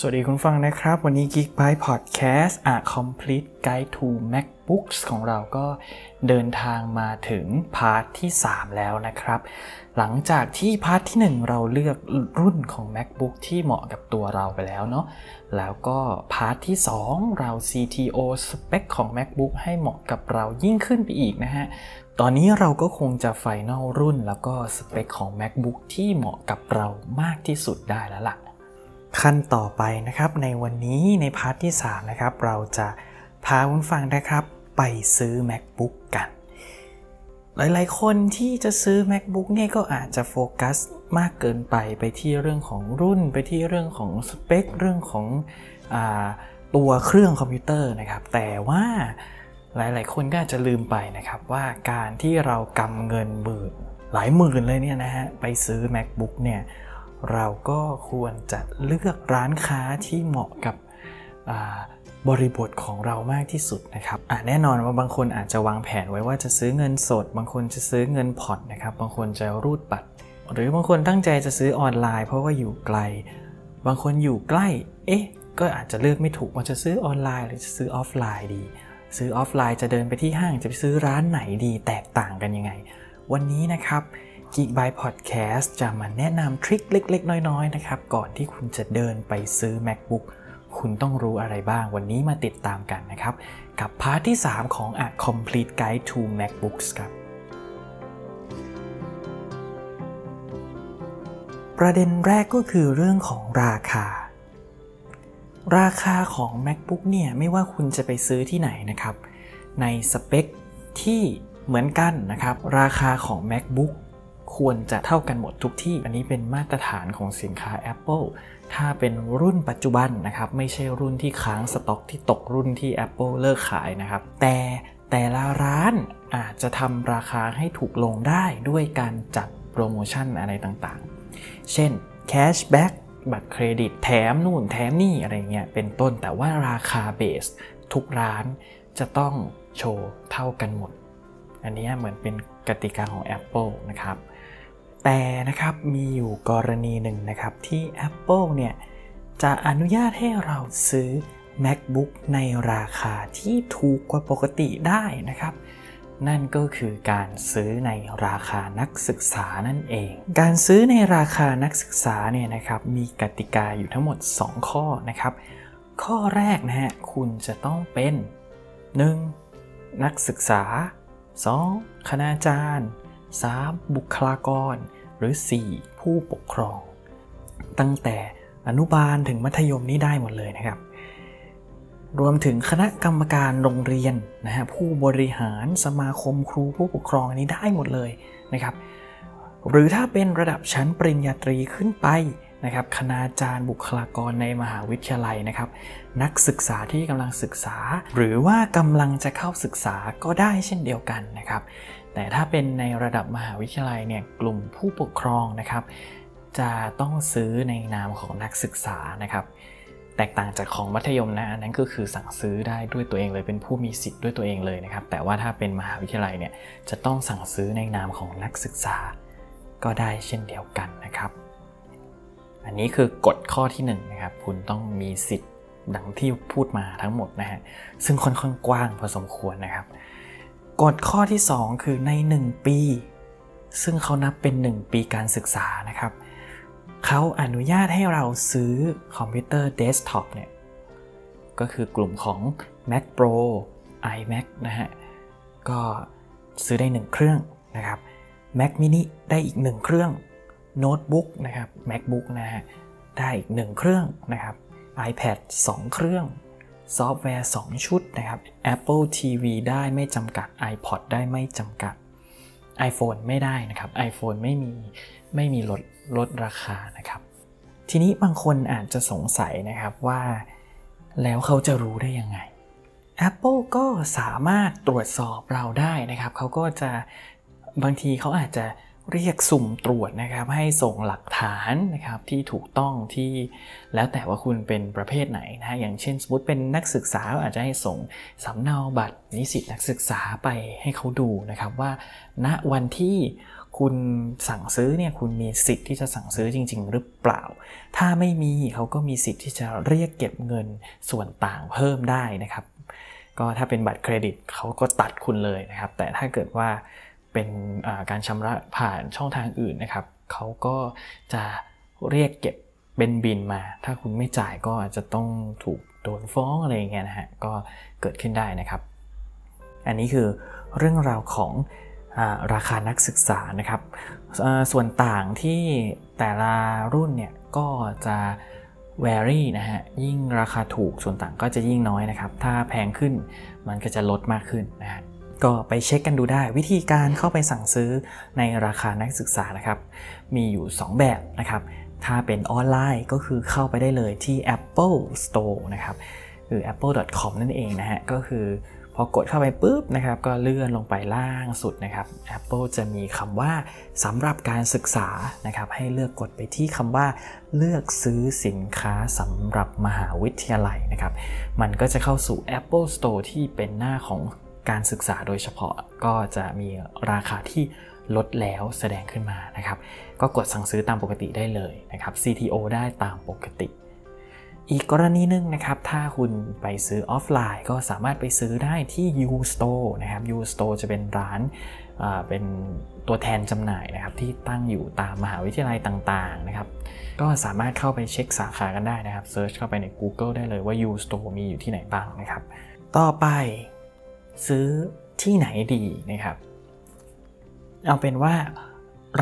สวัสดีคุณฟังนะครับ วันนี้ Geek by Podcast A Complete Guide to MacBooks ของเราก็เดินทางมาถึง part ที่ 3 แล้วนะครับ หลังจากที่ part ที่ 1 เราเลือกรุ่นของ MacBook ที่เหมาะกับตัวเราไปแล้วเนาะแล้วก็ part ที่ 2 เรา CTO spec ของ MacBook ให้เหมาะกับเรายิ่งขึ้นไปอีกนะฮะตอนนี้เราก็คงจะ final รุ่นแล้วก็สเปคของ MacBook ที่เหมาะกับเรามากที่สุดได้แล้วล่ะ ขั้นต่อไปนะครับ ในวันนี้ใน part ที่ 3 นะครับ เราจะพาคุณฟังนะครับ ไปซื้อ MacBook กัน หลายๆ คนที่จะซื้อ MacBook เนี่ยก็อาจจะโฟกัสมากเกินไปไปที่เรื่องของรุ่น ไปที่เรื่องของสเปค เรื่องของอตัวเครื่องคอมพิวเตอร์นะครับ แต่ว่าหลาย ๆ คนก็อาจจะลืมไปนะครับว่าการที่เรากำเงินหมื่นหลายหมื่นเลยเนี่ยนะฮะไปซื้อ MacBook เนี่ย เราก็ควรจะเลือกร้านค้าที่เหมาะกับบริบทของเรามากที่สุดนะครับแน่นอนว่าบางคนอาจจะวางแผนไว้ว่าจะซื้อเงินสด บางคนจะซื้อเงินผ่อนนะครับ บางคนจะรูดบัตร หรือบางคนตั้งใจจะซื้อออนไลน์ เพราะว่าอยู่ไกล บางคนอยู่ใกล้ เอ๊ะ ก็อาจจะเลือกไม่ถูกว่าจะซื้อออนไลน์หรือจะซื้อออฟไลน์ดี ซื้อออฟไลน์จะเดินไปที่ห้างจะไปซื้อร้านไหนดี แตกต่างกันยังไง วันนี้นะครับ Geek by Podcast จะมาแนะนำ trick เล็ก ๆ น้อย ๆ นะครับ ก่อนที่คุณจะเดินไปซื้อ MacBook คุณต้องรู้อะไรบ้างวันนี้มาติดตามกันนะครับ กับ part ที่ 3 ของ A Complete Guide to MacBooks ครับ ประเด็นแรกก็คือเรื่องของราคา ราคาของ MacBook เนี่ยไม่ว่าคุณจะไปซื้อที่ไหนนะครับ ในสเปคที่เหมือนกันนะครับ ราคาของ MacBook ควรจะเท่ากันหมดทุกที่ อันนี้เป็นมาตรฐานของสินค้า Apple ถ้าเป็นรุ่นปัจจุบันนะครับ ไม่ใช่รุ่นที่ค้างสต็อกที่ตกรุ่นที่ Apple เลิกขายนะครับ แต่แต่ละร้านอาจจะทำราคาให้ถูกลงได้ด้วยการจัดโปรโมชั่นอะไรต่างๆ เช่น Cashback บัตรเครดิตแถมนู่นแถมนี่อะไรเงี้ยเป็นต้นแต่ว่าราคาเบส ทุกร้านจะต้องโชว์เท่ากันหมด อันนี้เหมือนเป็นกติกาของ Apple นะครับ แต่นะครับมีอยู่กรณีหนึ่งนะครับที่ Apple เนี่ยจะอนุญาตให้เราซื้อ MacBook ในราคาที่ถูกกว่าปกติได้นะครับ นั่นก็คือการซื้อในราคานักศึกษานั่นเอง การซื้อในราคานักศึกษาเนี่ยนะครับมีกติกาอยู่ทั้งหมด 2 ข้อนะครับ ข้อแรกนะฮะคุณจะต้องเป็น 1. นักศึกษา 2. คณาจารย์ 3. บุคลากร หรือ 4. ผู้ปกครอง ตั้งแต่อนุบาลถึงมัธยมนี่ได้หมดเลยนะครับ รวมถึงคณะกรรมการโรงเรียนนะฮะผู้บริหารสมาคมครูผู้ปกครองอันนี้ได้หมดเลยนะครับ หรือถ้าเป็นระดับชั้นปริญญาตรีขึ้นไปนะครับคณาจารย์บุคลากรในมหาวิทยาลัยนะครับ นักศึกษาที่กำลังศึกษา หรือว่ากำลังจะเข้าศึกษาก็ได้เช่นเดียวกันนะครับ แต่ถ้าเป็นในระดับมหาวิทยาลัยเนี่ยกลุ่มผู้ปกครองนะครับ จะต้องซื้อในนามของนักศึกษานะครับ แตกต่างจากของมัธยมนะอันนั้นก็คือสั่งซื้อได้ด้วยตัวเองเลยเป็นผู้มีสิทธิ์ด้วยตัวเองเลยนะครับ แต่ว่าถ้าเป็นมหาวิทยาลัยเนี่ยจะต้องสั่งซื้อในนามของนักศึกษา ก็ได้เช่นเดียวกันนะครับ อันนี้คือกฎข้อที่1นนะครับคุณต้องมีสิทธิ์ดังที่พูดมาทั้งหมดนะฮะซึ่งค่อนข้างกว้างพอสมควรนะครับ กฎข้อที่ 2 คือใน 1 ปี ซึ่งเขานับเป็น 1 ปีการศึกษานะครับ เขาอนุญาตให้เราซื้อคอมพิวเตอร์เดสก์ท็อปเนี่ย ก็คือกลุ่มของ Mac Pro iMac นะฮะ ก็ซื้อได้ 1 เครื่องนะครับ Mac mini ได้อีก 1 เครื่องโน้ตบุ๊กนะครับ MacBook นะฮะ ได้อีก 1 เครื่องนะครับ iPad 2 เครื่อง ซอฟต์แวร์ 2 ชุดนะครับ Apple TV ได้ไม่จำกัด iPod ได้ไม่จำกัด iPhone ไม่ได้นะครับ iPhone ไม่มีไม่มีลดลดราคานะครับ ทีนี้บางคนอาจจะสงสัยนะครับว่า แล้วเขาจะรู้ได้ยังไง Apple ก็สามารถตรวจสอบเราได้นะครับ เขาก็จะบางทีเขาอาจจะ เรียกสุ่มตรวจนะครับให้ส่งหลักฐานนะครับที่ถูกต้องที่แล้วแต่ว่าคุณเป็นประเภทไหนนะอย่างเช่นสมมติเป็นนักศึกษาอาจจะให้ส่งสำเนาบัตรนิสิตนักศึกษาไปให้เขาดูนะครับว่า ณวันที่คุณสั่งซื้อเนี่ยคุณมีสิทธิ์ที่จะสั่งซื้อจริง ๆ หรือเปล่า ถ้าไม่มีเขาก็มีสิทธิ์ที่จะเรียกเก็บเงินส่วนต่างเพิ่มได้นะครับ ก็ถ้าเป็นบัตรเครดิตเขาก็ตัดคุณเลยนะครับ แต่ถ้าเกิดว่า เป็นการชำระผ่านช่องทางอื่นนะครับเขาก็จะเรียกเก็บเป็นบินมา ถ้าคุณไม่จ่ายก็อาจจะต้องถูกโดนฟ้องอะไรเงี้ยนะฮะก็เกิดขึ้นได้นะครับ อันนี้คือเรื่องราวของราคานักศึกษานะครับ ส่วนต่างที่แต่ละรุ่นเนี่ยก็จะ vary นะฮะ ยิ่งราคาถูกส่วนต่างก็จะยิ่งน้อยนะครับ ถ้าแพงขึ้นมันก็จะลดมากขึ้นนะฮะ ก็ไปเช็คกันดูได้ วิธีการเข้าไปสั่งซื้อในราคานักศึกษานะครับ มีอยู่ 2 แบบนะครับ ถ้าเป็นออนไลน์ก็คือเข้าไปได้เลยที่ Apple Store นะครับคือ apple.com นั่นเองนะฮะ ก็คือพอกดเข้าไปปุ๊บนะครับ ก็เลื่อนลงไปล่างสุดนะครับ Apple จะมีคำว่าสำหรับการศึกษานะครับ ให้เลือกกดไปที่คำว่าเลือกซื้อสินค้าสำหรับมหาวิทยาลัยนะครับ มันก็จะเข้าสู่ Apple Store ที่เป็นหน้าของ การศึกษาโดยเฉพาะก็จะมีราคาที่ลดแล้วแสดงขึ้นมานะครับ ก็กดสั่งซื้อตามปกติได้เลยนะครับ CTO ได้ตามปกติ อีกกรณีหนึ่งนะครับ ถ้าคุณไปซื้อออฟไลน์ ก็สามารถไปซื้อได้ที่ U Store นะครับ U Store จะเป็นร้านเป็นตัวแทนจำหน่ายนะครับที่ตั้งอยู่ตามมหาวิทยาลัยต่างๆนะครับก็สามารถเข้าไปเช็คสาขากันได้นะครับเซิร์ชเข้าไปใน Google ได้เลยว่า U Store มีอยู่ที่ไหนบ้างนะครับ ต่อไป ซื้อที่ไหนดีนะครับ เอาเป็นว่า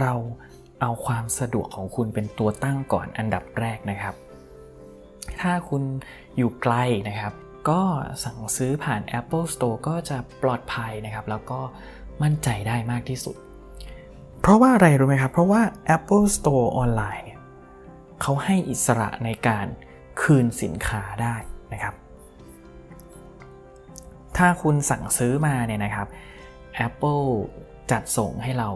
เราเอาความสะดวกของคุณเป็นตัวตั้งก่อนอันดับแรกนะครับ ถ้าคุณอยู่ไกลนะครับ ก็สั่งซื้อผ่าน Apple Store ก็จะปลอดภัยนะครับ แล้วก็มั่นใจได้มากที่สุด เพราะว่าอะไรรู้ไหมครับ เพราะว่า Apple Store ออนไลน์เนี่ยเขาให้อิสระในการคืนสินค้าได้นะครับ ถ้าคุณสั่งซื้อมาเนี่ยนะครับ Apple จัดส่งให้เรา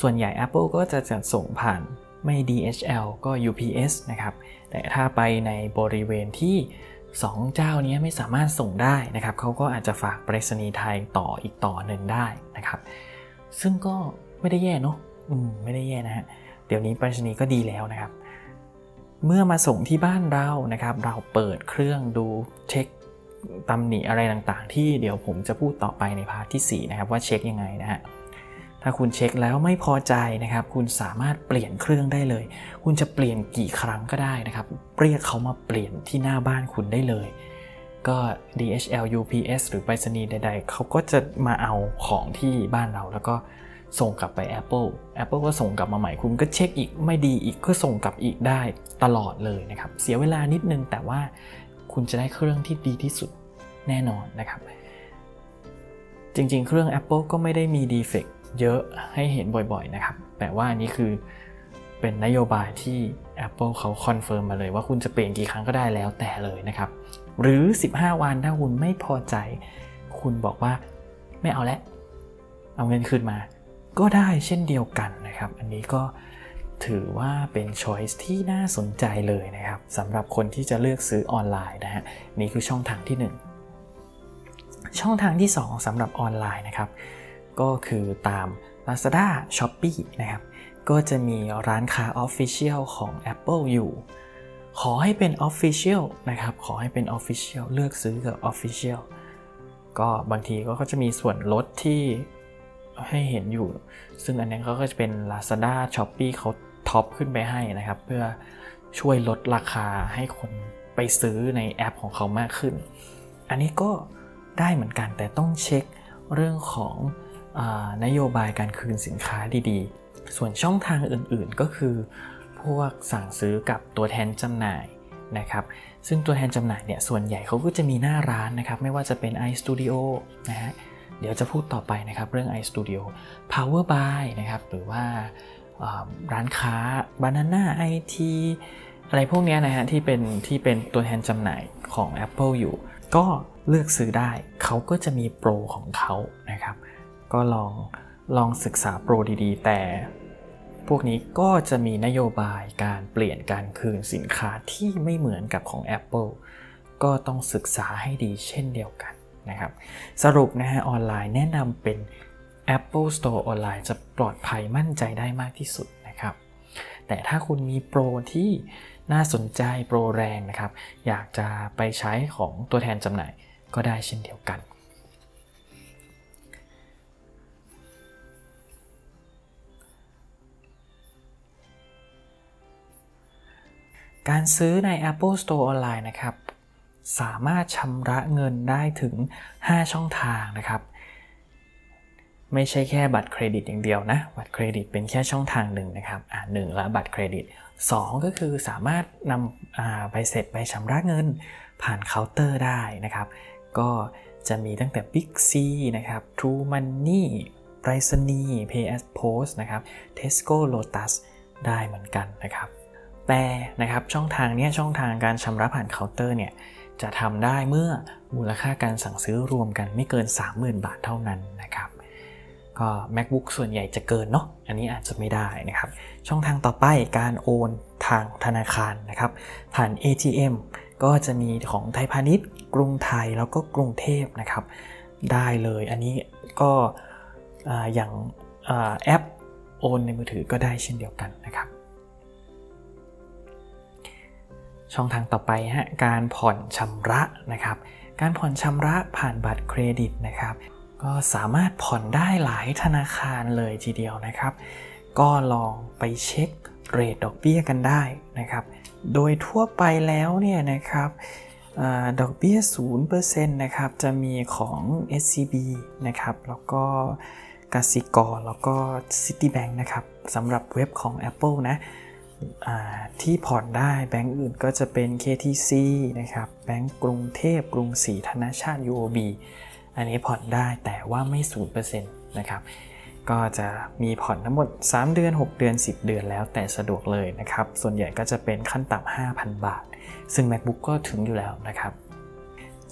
ส่วนใหญ่ Apple ก็จะจัดส่งผ่านไม่ DHL ก็ UPS นะครับ แต่ถ้าไปในบริเวณที่ 2 เจ้านี้ไม่สามารถส่งได้นะครับ เขาก็อาจจะฝากไปรษณีย์ไทยต่ออีกต่อหนึ่งได้นะครับ ซึ่งก็ไม่ได้แย่เนาะ อืม ไม่ได้แย่นะฮะ เดี๋ยวนี้ไปรษณีย์ก็ดีแล้วนะครับ เมื่อมาส่งที่บ้านเรานะครับ เราเปิดเครื่องดูเช็ค ตำหนิอะไรต่างๆ ที่เดี๋ยวผมจะพูดต่อไปใน part ที่ 4 นะครับว่าเช็คยังไงนะฮะถ้าคุณเช็คแล้วไม่พอใจนะครับ คุณสามารถเปลี่ยนเครื่องได้เลย คุณจะเปลี่ยนกี่ครั้งก็ได้นะครับ เรียกเขามาเปลี่ยนที่หน้าบ้านคุณได้เลย ก็ DHL UPS หรือไปรษณีย์ใด ๆ เขาก็จะมาเอาของที่บ้านเราแล้วก็ส่งกลับไป Apple Apple ก็ส่งกลับมาใหม่คุณก็เช็คอีกไม่ดีอีกก็ส่งกลับอีกได้ตลอดเลยนะครับ เสียเวลานิดนึงแต่ว่า คุณจะได้เครื่องที่ดีที่สุดแน่นอนนะครับ จริงๆ เครื่อง Apple ก็ไม่ได้มี defect เยอะให้เห็นบ่อยๆนะครับ แต่ว่านี่คือเป็นนโยบายที่ Apple เขา confirm มาเลยว่าคุณจะเปลี่ยนกี่ครั้งก็ได้แล้วแต่เลยนะครับ หรือ 15 วันถ้าคุณไม่พอใจ คุณบอกว่าไม่เอาแล้วเอาเงินคืนมา ก็ได้เช่นเดียวกันนะครับ อันนี้ก็ ถือว่าเป็นช้อยส์ที่น่าสนใจเลยนะครับสำหรับคนที่จะเลือกซื้อออนไลน์นะฮะนี่คือช่องทางที่ 1 ช่องทางที่ 2สำหรับออนไลน์นะครับ ก็คือตาม Lazada Shopee นะครับ ก็จะมีร้านค้า Official ของ Apple อยู่ ขอให้เป็น Official นะครับ ขอให้เป็น Official เลือกซื้อกับ Official ก็บางทีก็จะมีส่วนลดที่ให้เห็นอยู่ ซึ่งอันนี้ก็จะเป็น Lazada Shopee เขา ท็อปขึ้นไปให้นะครับ เพื่อช่วยลดราคาให้คนไปซื้อในแอปของเขามากขึ้น อันนี้ก็ได้เหมือนกันแต่ต้องเช็คเรื่องของนโยบายการคืนสินค้าดีๆ ส่วนช่องทางอื่นๆก็คือ พวกสั่งซื้อกับตัวแทนจำหน่ายนะครับ ซึ่งตัวแทนจำหน่ายเนี่ยส่วนใหญ่เขาก็จะมีหน้าร้านนะครับ ไม่ว่าจะเป็น iStudio นะฮะเดี๋ยวจะพูดต่อไปนะครับเรื่อง iStudio Power Buy นะครับหรือว่า ร้านค้า Banana IT อะไรพวกนี้นะฮะที่เป็นที่เป็นตัวแทนจำหน่ายของ Apple อยู่ ก็เลือกซื้อได้ เขาก็จะมีโปรของเขานะครับ ก็ลองลองศึกษาโปรดีๆ แต่พวกนี้ก็จะมีนโยบายการเปลี่ยนการคืนสินค้าที่ไม่เหมือนกับของ Apple ก็ต้องศึกษาให้ดีเช่นเดียวกันนะครับ สรุปนะฮะออนไลน์แนะนำเป็น Apple Store ออนไลน์จะปลอดภัยมั่นใจได้มากที่สุดนะครับ แต่ถ้าคุณมีโปรที่น่าสนใจโปรแรงนะครับ อยากจะไปใช้ของตัวแทนจำหน่ายก็ได้เช่นเดียวกัน การซื้อใน Apple Store ออนไลน์นะครับ สามารถชำระเงินได้ถึง 5 ช่องทางนะครับ ไม่ใช่แค่บัตรเครดิตอย่างเดียวนะ บัตรเครดิตเป็นแค่ช่องทางหนึ่งนะครับ อ่าหนึ่งละบัตรเครดิต 2 ก็คือสามารถนำใบเสร็จใบชำระเงินผ่านเคาน์เตอร์ได้นะครับ ก็จะมีตั้งแต่ Big C นะครับ True Money ไปรษณีย์ Pay as Post นะครับ Tesco Lotus ได้เหมือนกันนะครับ แต่นะครับช่องทางนี้ช่องทางการชำระผ่านเคาน์เตอร์เนี่ยจะทำได้เมื่อมูลค่าการสั่งซื้อรวมกันไม่เกิน 30,000 บาทเท่านั้นนะครับ ก็ macbook ส่วนใหญ่จะเกินเนาะอันนี้อาจจะไม่ได้นะครับ ช่องทางต่อไปการโอนทางธนาคารนะครับ ผ่าน ATM ก็จะมีของไทยพาณิชย์ กรุงไทยแล้วก็กรุงเทพนะครับ ได้เลยอันนี้ก็อย่างแอปโอนในมือถือก็ได้เช่นเดียวกันนะครับ ช่องทางต่อไปฮะการผ่อนชำระนะครับ การผ่อนชำระผ่านบัตรเครดิตนะครับ ก็สามารถผ่อนได้หลายธนาคารเลยทีเดียวนะครับ ก็ลองไปเช็คเรทดอกเบี้ยกันได้นะครับ โดยทั่วไปแล้วเนี่ยนะครับอดอกเบี้ย 0%นะครับ จะมีของ SCB นะครับ แล้วก็กสิกร แล้วก็ Citibank นะครับสำหรับเว็บของ Apple นะที่ผ่อนได้แบงก์อื่นก็จะเป็น KTC นะครับ แบงก์กรุงเทพ กรุงศรีธนชาติ UOB อันนี้ผ่อนได้แต่ว่าไม่ 0%นะครับ ก็จะมีผ่อนทั้งหมด 3 เดือน 6 เดือน 10 เดือนแล้วแต่สะดวกเลยนะครับ ส่วนใหญ่ก็จะเป็นขั้นต่ำ5,000 บาท ซึ่ง MacBook ก็ถึงอยู่แล้วนะครับ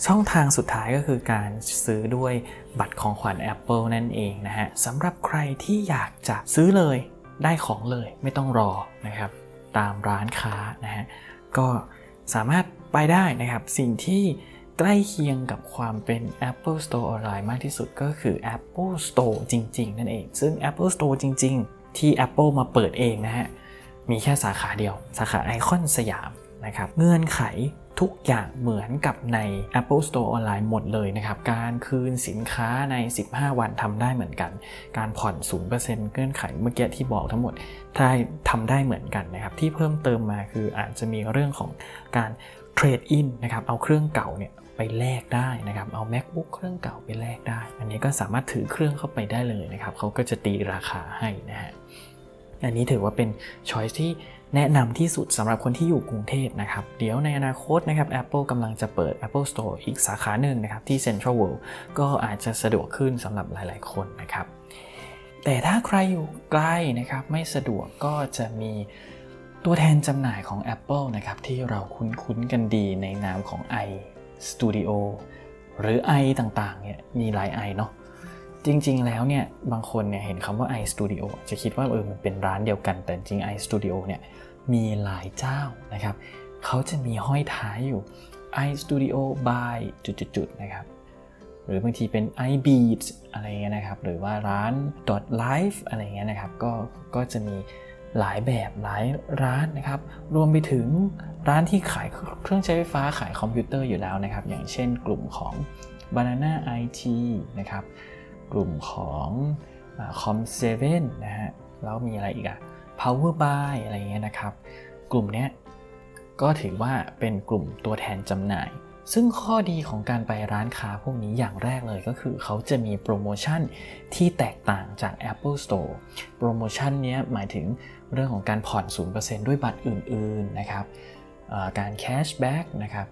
ช่องทางสุดท้ายก็คือการซื้อด้วยบัตรของขวัญ Apple นั่นเองนะฮะสำหรับใครที่อยากจะซื้อเลยได้ของเลยไม่ต้องรอนะครับ ตามร้านค้านะฮะก็สามารถไปได้นะครับ สิ่งที่ ใกล้เคียงกับความเป็น Apple Store ออนไลน์มากที่สุดก็คือ Apple Store จริง ๆ นั่นเอง ซึ่ง Apple Store จริง ๆ ที่ Apple มาเปิดเองนะฮะ มีแค่สาขาเดียว สาขาไอคอนสยามนะครับเงื่อนไขทุกอย่างเหมือนกับใน Apple Store ออนไลน์หมดเลยนะครับ การคืนสินค้าใน 15 วันทำได้เหมือนกัน การผ่อน 0%เงื่อนไขเมื่อกี้ที่บอกทั้งหมดได้ทำได้เหมือนกันนะครับ ที่เพิ่มเติมมาคืออาจจะมีเรื่องของการเทรดอินนะครับ เอาเครื่องเก่าเนี่ย ไปแลกได้นะครับ เอา macbook เครื่องเก่าไปแลกได้ อันนี้ก็สามารถถือเครื่องเข้าไปได้เลยนะครับเขาก็จะตีราคาให้นะฮะอันนี้ถือว่าเป็นช้อยที่แนะนำที่สุดสำหรับคนที่อยู่กรุงเทพนะครับ เดี๋ยวในอนาคตนะครับ Apple กำลังจะเปิด Apple Store อีกสาขาหนึ่งนะครับที่ Central World ก็อาจจะสะดวกขึ้นสำหรับหลาย ๆ คนนะครับ แต่ถ้าใครอยู่ใกล้นะครับไม่สะดวกก็จะมีตัวแทนจำหน่ายของ Apple นะครับที่เราคุ้นๆกันดีในนามของ i Studio หรือ i ต่างๆเนี่ยมีหลาย i เนาะจริง ๆ แล้วเนี่ยบางคนเนี่ยเห็นคำว่า i Studio จะคิดว่าเออมันเป็นร้านเดียวกัน แต่จริง i Studio เนี่ยมีหลายเจ้านะครับเขาจะมีห้อยท้ายอยู่ i Studio by จุดๆนะครับหรือบางทีเป็น i Beat อะไรเงี้ยนะครับ หรือว่าร้าน .live อะไรเงี้ยนะครับ ก็ก็จะมี หลายแบบหลายร้านนะครับ รวมไปถึงร้านที่ขายเครื่องใช้ไฟฟ้าขายคอมพิวเตอร์อยู่แล้วนะครับ อย่างเช่นกลุ่มของ Banana IT นะครับ กลุ่มของ Com7 นะฮะ แล้วมีอะไรอีกอะ Power Buy อะไรเงี้ยนะครับ กลุ่มนี้ก็ถือว่าเป็นกลุ่มตัวแทนจำหน่าย ซึ่งข้อดีของการไปร้านค้าพวกนี้อย่างแรกเลยก็คือเขาจะมีโปรโมชั่นที่แตกต่างจาก Apple Store โปรโมชั่นนี้หมายถึงเรื่องของการผ่อน 0%ด้วยบัตรอื่นๆนะครับการแคชแบ็กนะครับ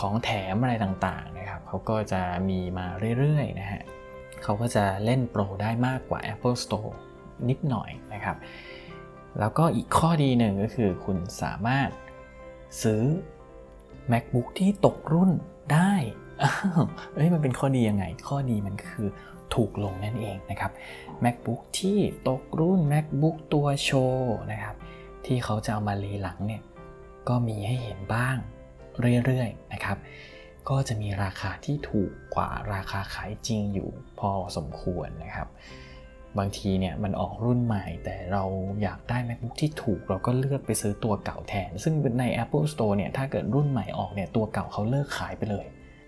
ของแถมอะไรต่างๆนะครับเขาก็จะมีมาเรื่อยๆนะฮะเขาก็จะเล่นโปรได้มากกว่า Apple Store นิดหน่อยนะครับ แล้วก็อีกข้อดีหนึ่งก็คือคุณสามารถซื้อ MacBook ที่ตกรุ่นได้เอ้ยมันเป็นข้อดียังไง ข้อดีมันคือถูกลงนั่นเองนะครับ MacBook ที่ตกรุ่น MacBook ตัวโชว์นะครับ ที่เขาจะเอามารีหลังเนี่ย ก็มีให้เห็นบ้างเรื่อยๆนะครับ ก็จะมีราคาที่ถูกกว่าราคาขายจริงอยู่พอสมควรนะครับ บางทีเนี่ยมันออกรุ่นใหม่ แต่เราอยากได้ macbook ที่ถูกเราก็เลือกไปซื้อตัวเก่าแทน ซึ่งใน Apple Store เนี่ยถ้าเกิดรุ่นใหม่ออกเนี่ยตัวเก่าเขาเลิกขายไปเลย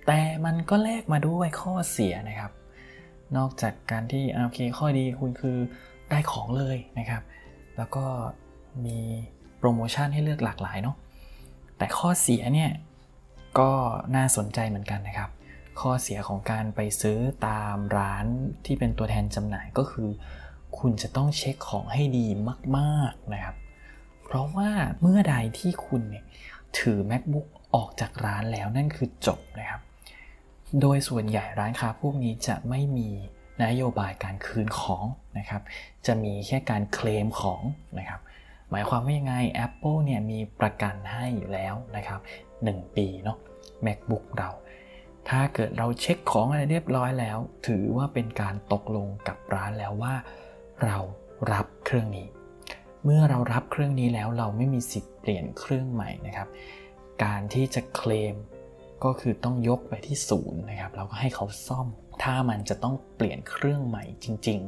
แต่มันก็แลกมาด้วยข้อเสียนะครับ นอกจากการที่โอเคข้อดีคุณคือได้ของเลยนะครับ แล้วก็มีโปรโมชั่นให้เลือกหลากหลายเนาะแต่ข้อเสียเนี่ยก็น่าสนใจเหมือนกันนะครับ ข้อเสียของการไปซื้อตามร้านที่เป็นตัวแทนจำหน่ายก็คือ คุณจะต้องเช็คของให้ดีมากๆนะครับ เพราะว่าเมื่อใดที่คุณเนี่ยถือ macbook ออกจากร้านแล้วนั่นคือจบนะครับ โดยส่วนใหญ่ร้านค้าพวกนี้จะไม่มีนโยบายการคืนของนะครับ จะมีแค่การเคลมของนะครับ หมายความว่ายังไง Apple เนี่ยมีประกันให้อยู่แล้วนะครับ 1 ปีเนาะ MacBook เรา ถ้าเกิดเราเช็คของอะไรเรียบร้อยแล้ว ถือว่าเป็นการตกลงกับร้านแล้วว่า เรารับเครื่องนี้ เมื่อเรารับเครื่องนี้แล้วเราไม่มีสิทธิ์เปลี่ยนเครื่องใหม่นะครับ การที่จะเคลมก็คือต้องยกไปที่ศูนย์นะครับเราก็ให้เขาซ่อม ถ้ามันจะต้องเปลี่ยนเครื่องใหม่จริง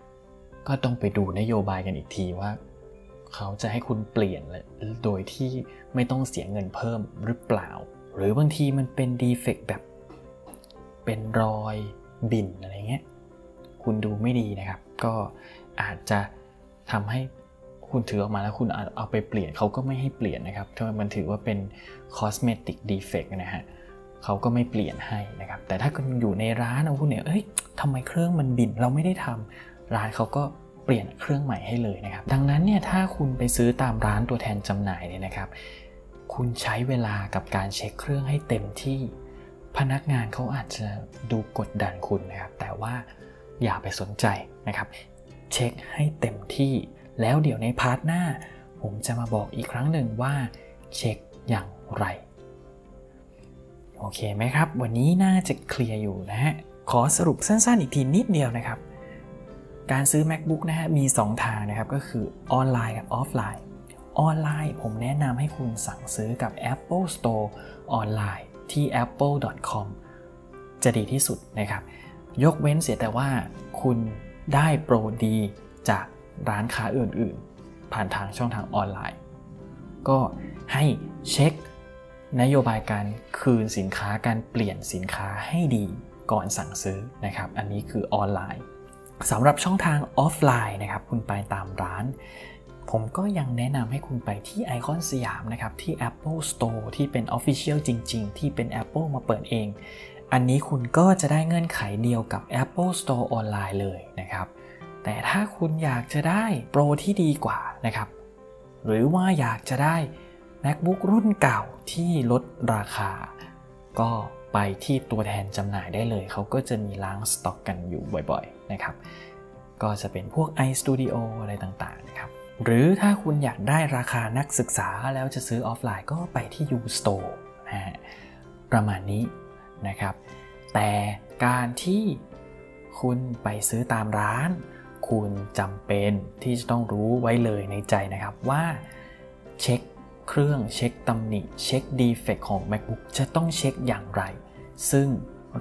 ๆ ก็ต้องไปดูนโยบายกันอีกทีว่า เขาจะให้คุณเปลี่ยนโดยที่ไม่ต้องเสียเงินเพิ่มหรือเปล่า หรือบางทีมันเป็นดีเฟกแบบ เป็นรอยบินอะไรเงี้ย คุณดูไม่ดีนะครับ ก็อาจจะทำให้คุณถือออกมาแล้วคุณเอาไปเปลี่ยนเขาก็ไม่ให้เปลี่ยนนะครับถ้ามันถือว่าเป็น cosmetic defect นะฮะเขาก็ไม่เปลี่ยนให้นะครับ แต่ถ้าคุณอยู่ในร้านเอาคุณเนี่ยเอ้ยทำไมเครื่องมันบิ่นเราไม่ได้ทำร้านเขาก็เปลี่ยนเครื่องใหม่ให้เลยนะครับ ดังนั้นเนี่ยถ้าคุณไปซื้อตามร้านตัวแทนจำหน่ายเนี่ยนะครับ คุณใช้เวลากับการเช็คเครื่องให้เต็มที่ พนักงานเขาอาจจะดูกดดันคุณนะครับ แต่ว่าอย่าไปสนใจนะครับ เช็คให้เต็มที่ แล้วเดี๋ยวใน part หน้า ผมจะมาบอกอีกครั้งหนึ่งว่าเช็คอย่างไร โอเคไหมครับ วันนี้น่าจะเคลียร์อยู่นะฮะ ขอสรุปสั้นๆ อีกทีนิดเดียวนะครับ การซื้อ macbook นะฮะมี 2 ทางนะครับ ก็คือออนไลน์กับออฟไลน์ ออนไลน์ ผมแนะนำให้คุณสั่งซื้อกับ Apple Store ออนไลน์ที่ apple.com จะดีที่สุดนะครับ ยกเว้นเสียแต่ว่าคุณได้โปรดีจากร้านค้าอื่นๆ ผ่านทางช่องทางออนไลน์ ก็ให้เช็คนโยบายการคืนสินค้าการเปลี่ยนสินค้าให้ดีก่อนสั่งซื้อนะครับ อันนี้คือออนไลน์สำหรับช่องทางออฟไลน์นะครับ คุณไปตามร้าน ผมก็ยังแนะนำให้คุณไปที่ไอคอนสยามนะครับ ที่ Apple Store ที่เป็น Official จริง ๆ ที่เป็น Apple มาเปิดเอง อันนี้คุณก็จะได้เงื่อนไขเดียวกับ Apple Store ออนไลน์เลยนะครับ แต่ถ้าคุณอยากจะได้โปรที่ดีกว่านะครับ หรือว่าอยากจะได้ MacBook รุ่นเก่าที่ลดราคา ก็ไปที่ตัวแทนจำหน่ายได้เลย เขาก็จะมีล้างสต็อกกันอยู่บ่อยๆนะครับ ก็จะเป็นพวก iStudio อะไรต่างๆนะครับ หรือถ้าคุณอยากได้ราคานักศึกษาแล้วจะซื้อออฟไลน์ก็ไปที่ U-Store นะฮะประมาณนี้นะครับ แต่การที่คุณไปซื้อตามร้าน คุณจำเป็นที่จะต้องรู้ไว้เลยในใจนะครับว่าเช็คเครื่องเช็คตำหนิ เช็ค defect ของ MacBook จะต้องเช็คอย่างไร ซึ่ง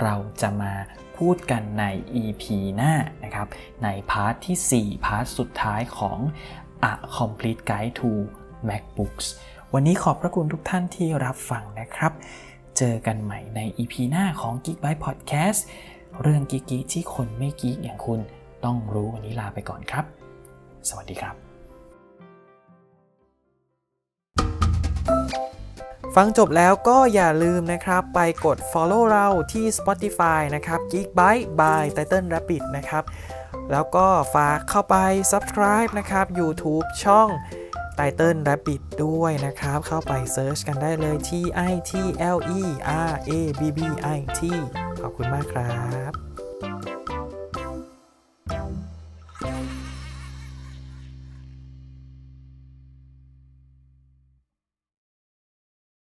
เราจะมาพูดกันใน EP หน้านะครับ ใน part ที่ 4 part สุดท้ายของ A Complete Guide to MacBooks วันนี้ขอบพระคุณทุกท่านที่รับฟังนะครับ เจอกันใหม่ใน EP หน้าของ Geekbyte Podcast เรื่องกิ๊กที่คนไม่กิ๊กอย่างคุณต้องรู้วันนี้ลาไปก่อนครับ สวัสดีครับ ฟังจบแล้วก็อย่าลืมนะครับ ไปกด follow เราที่ Spotify นะครับ Geekbyte by Title Rabbit นะครับ แล้วก็ฝากเข้าไป subscribe นะครับ YouTube ช่อง Title Rabbit ด้วยนะครับ เข้าไป search กันได้เลย T I T L E R A B B I T ขอบคุณมากครับ